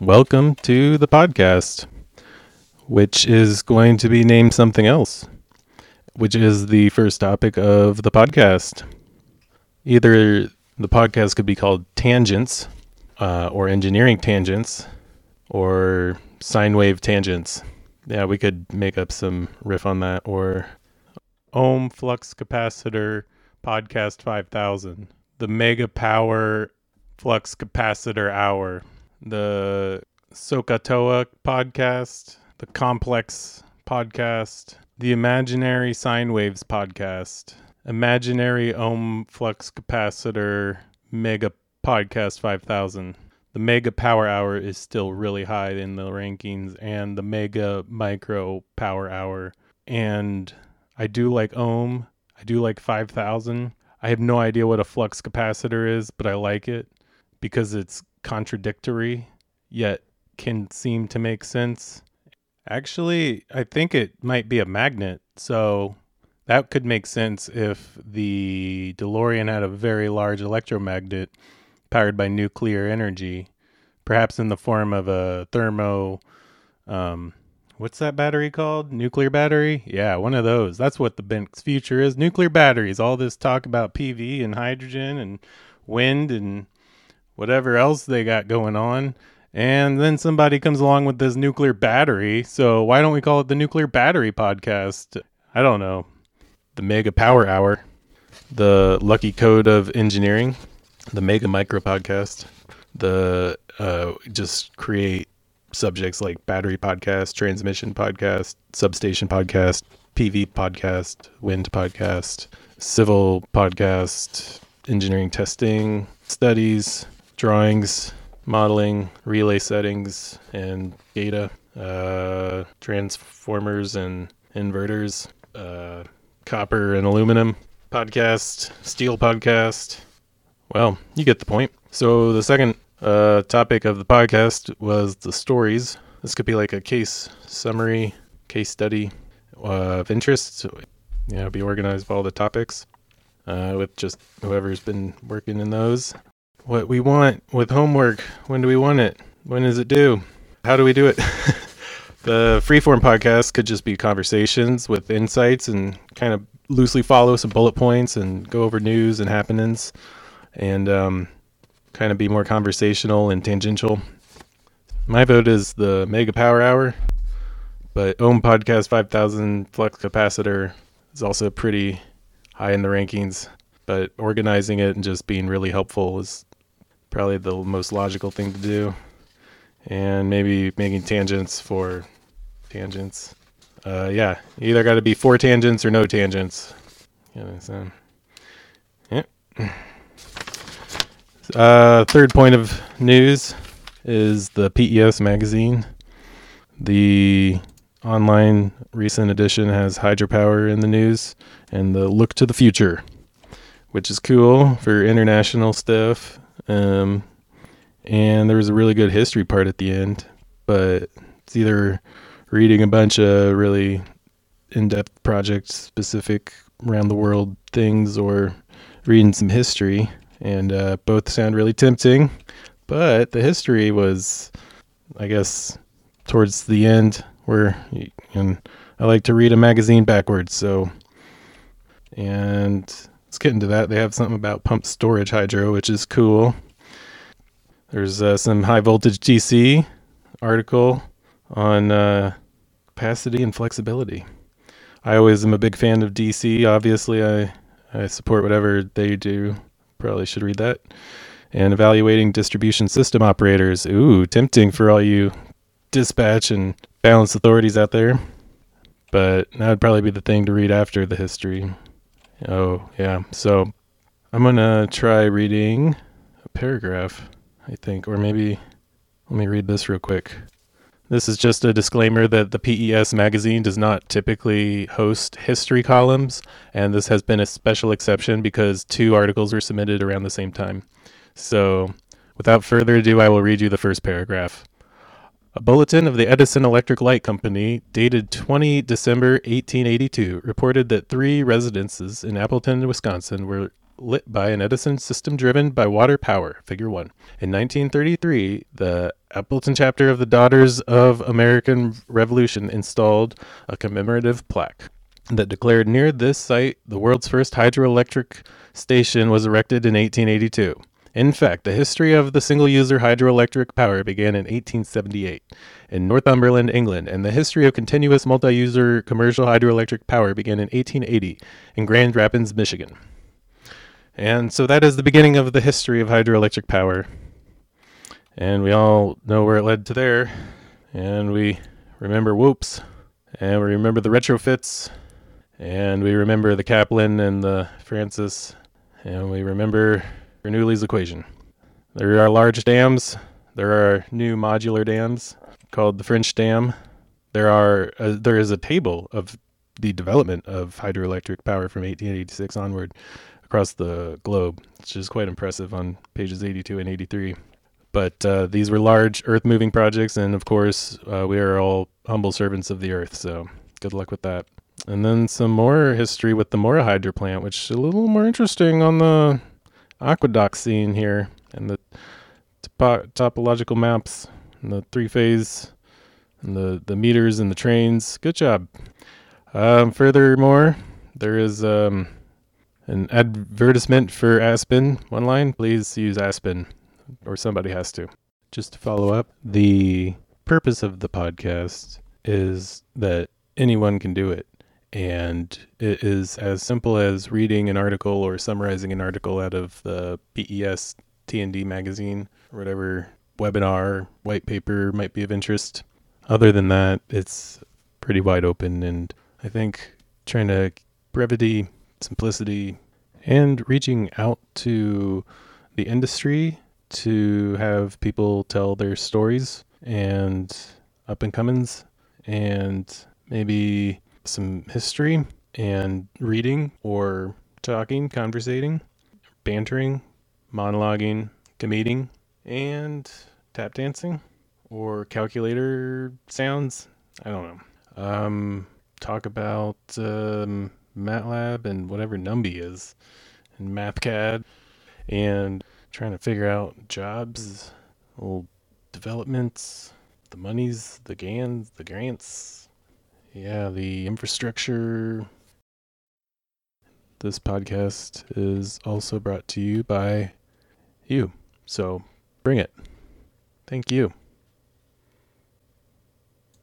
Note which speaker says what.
Speaker 1: Welcome to the podcast, which is going to be named something else, which is the first topic of the podcast. Either the podcast could be called Tangents, uh, or Engineering Tangents, or Sine Wave Tangents. Yeah, we could make up some riff on that, or Ohm Flux Capacitor Podcast 5000, the Mega Power Flux Capacitor Hour the SOHCAHTOA podcast, the Complex podcast, the Imaginary Sine Waves podcast, Imaginary Ohm Flux Capacitor Mega Podcast 5000. The Mega Power Hour is still really high in the rankings, and the Mega Micro Power Hour. And I do like Ohm. I do like 5000. I have no idea what a flux capacitor is, but I like it because it's contradictory yet can seem to make sense. Actually, I think it might be a magnet. So that could make sense if the DeLorean had a very large electromagnet powered by nuclear energy, perhaps in the form of a thermo. Um, what's that battery called? Nuclear battery? Yeah, one of those. That's what the Ben's future is. Nuclear batteries. All this talk about PV and hydrogen and wind and whatever else they got going on. And then somebody comes along with this nuclear battery. So why don't we call it the Nuclear Battery Podcast? I don't know. The Mega Power Hour, the Lucky Code of Engineering, the Mega Micro Podcast, the uh, just create subjects like battery podcast, transmission podcast, substation podcast, PV podcast, wind podcast, civil podcast, engineering testing, studies, drawings, modeling, relay settings, and data, uh, transformers and inverters, uh, copper and aluminum podcast, steel podcast. Well, you get the point. So the second uh, topic of the podcast was the stories. This could be like a case summary, case study uh, of interest. Know, be organized by all the topics uh, with just whoever's been working in those what we want with homework. When do we want it? When is it due? How do we do it? the freeform podcast could just be conversations with insights and kind of loosely follow some bullet points and go over news and happenings and um, kind of be more conversational and tangential. My vote is the Mega Power Hour, but Ohm Podcast 5000 Flux Capacitor is also pretty high in the rankings. But organizing it and just being really helpful is probably the most logical thing to do. And maybe making tangents for tangents. Uh, yeah, either got to be four tangents or no tangents. Know, so, yeah. Uh, third point of news is the PES magazine. The online recent edition has hydropower in the news and the look to the future, which is cool for international stuff um, and there was a really good history part at the end, but it's either reading a bunch of really in-depth project specific around the world things or reading some history and uh, both sound really tempting but the history was i guess towards the end where and i like to read a magazine backwards so and let's get into that. They have something about pumped storage hydro, which is cool. There's uh, some high voltage DC article on uh, capacity and flexibility. I always am a big fan of DC. Obviously, I, I support whatever they do. Probably should read that. And evaluating distribution system operators. Ooh, tempting for all you dispatch and balance authorities out there. But that would probably be the thing to read after the history. Oh, yeah. So I'm going to try reading a paragraph, I think, or maybe let me read this real quick. This is just a disclaimer that the PES magazine does not typically host history columns, and this has been a special exception because two articles were submitted around the same time. So, without further ado, I will read you the first paragraph. A bulletin of the Edison Electric Light Company, dated 20 December 1882, reported that three residences in Appleton, Wisconsin, were lit by an Edison system driven by water power, figure 1. In 1933, the Appleton chapter of the Daughters of American Revolution installed a commemorative plaque that declared near this site the world's first hydroelectric station was erected in 1882. In fact, the history of the single user hydroelectric power began in 1878 in Northumberland, England, and the history of continuous multi user commercial hydroelectric power began in 1880 in Grand Rapids, Michigan. And so that is the beginning of the history of hydroelectric power. And we all know where it led to there. And we remember whoops. And we remember the retrofits. And we remember the Kaplan and the Francis. And we remember Bernoulli's equation. There are large dams. There are new modular dams called the French Dam. There are uh, there is a table of the development of hydroelectric power from 1886 onward across the globe, which is quite impressive on pages 82 and 83. But uh, these were large earth moving projects, and of course, uh, we are all humble servants of the earth, so good luck with that. And then some more history with the Mora Hydro plant, which is a little more interesting on the aqueduct scene here and the topo- topological maps and the three phase and the, the meters and the trains. Good job. Um, furthermore, there is um, an advertisement for Aspen. One line, please use Aspen, or somebody has to. Just to follow up, the purpose of the podcast is that anyone can do it. And it is as simple as reading an article or summarizing an article out of the PES TND magazine, or whatever webinar, white paper might be of interest. Other than that, it's pretty wide open, and I think trying to brevity, simplicity, and reaching out to the industry to have people tell their stories and up and comings and maybe some history and reading or talking, conversating, bantering, monologuing, comeding, and tap dancing or calculator sounds. I don't know. Um, talk about um, MATLAB and whatever NumPy is, and MathCAD, and trying to figure out jobs, little developments, the monies, the GANs, the grants, yeah, the infrastructure. This podcast is also brought to you by you. So bring it. Thank you.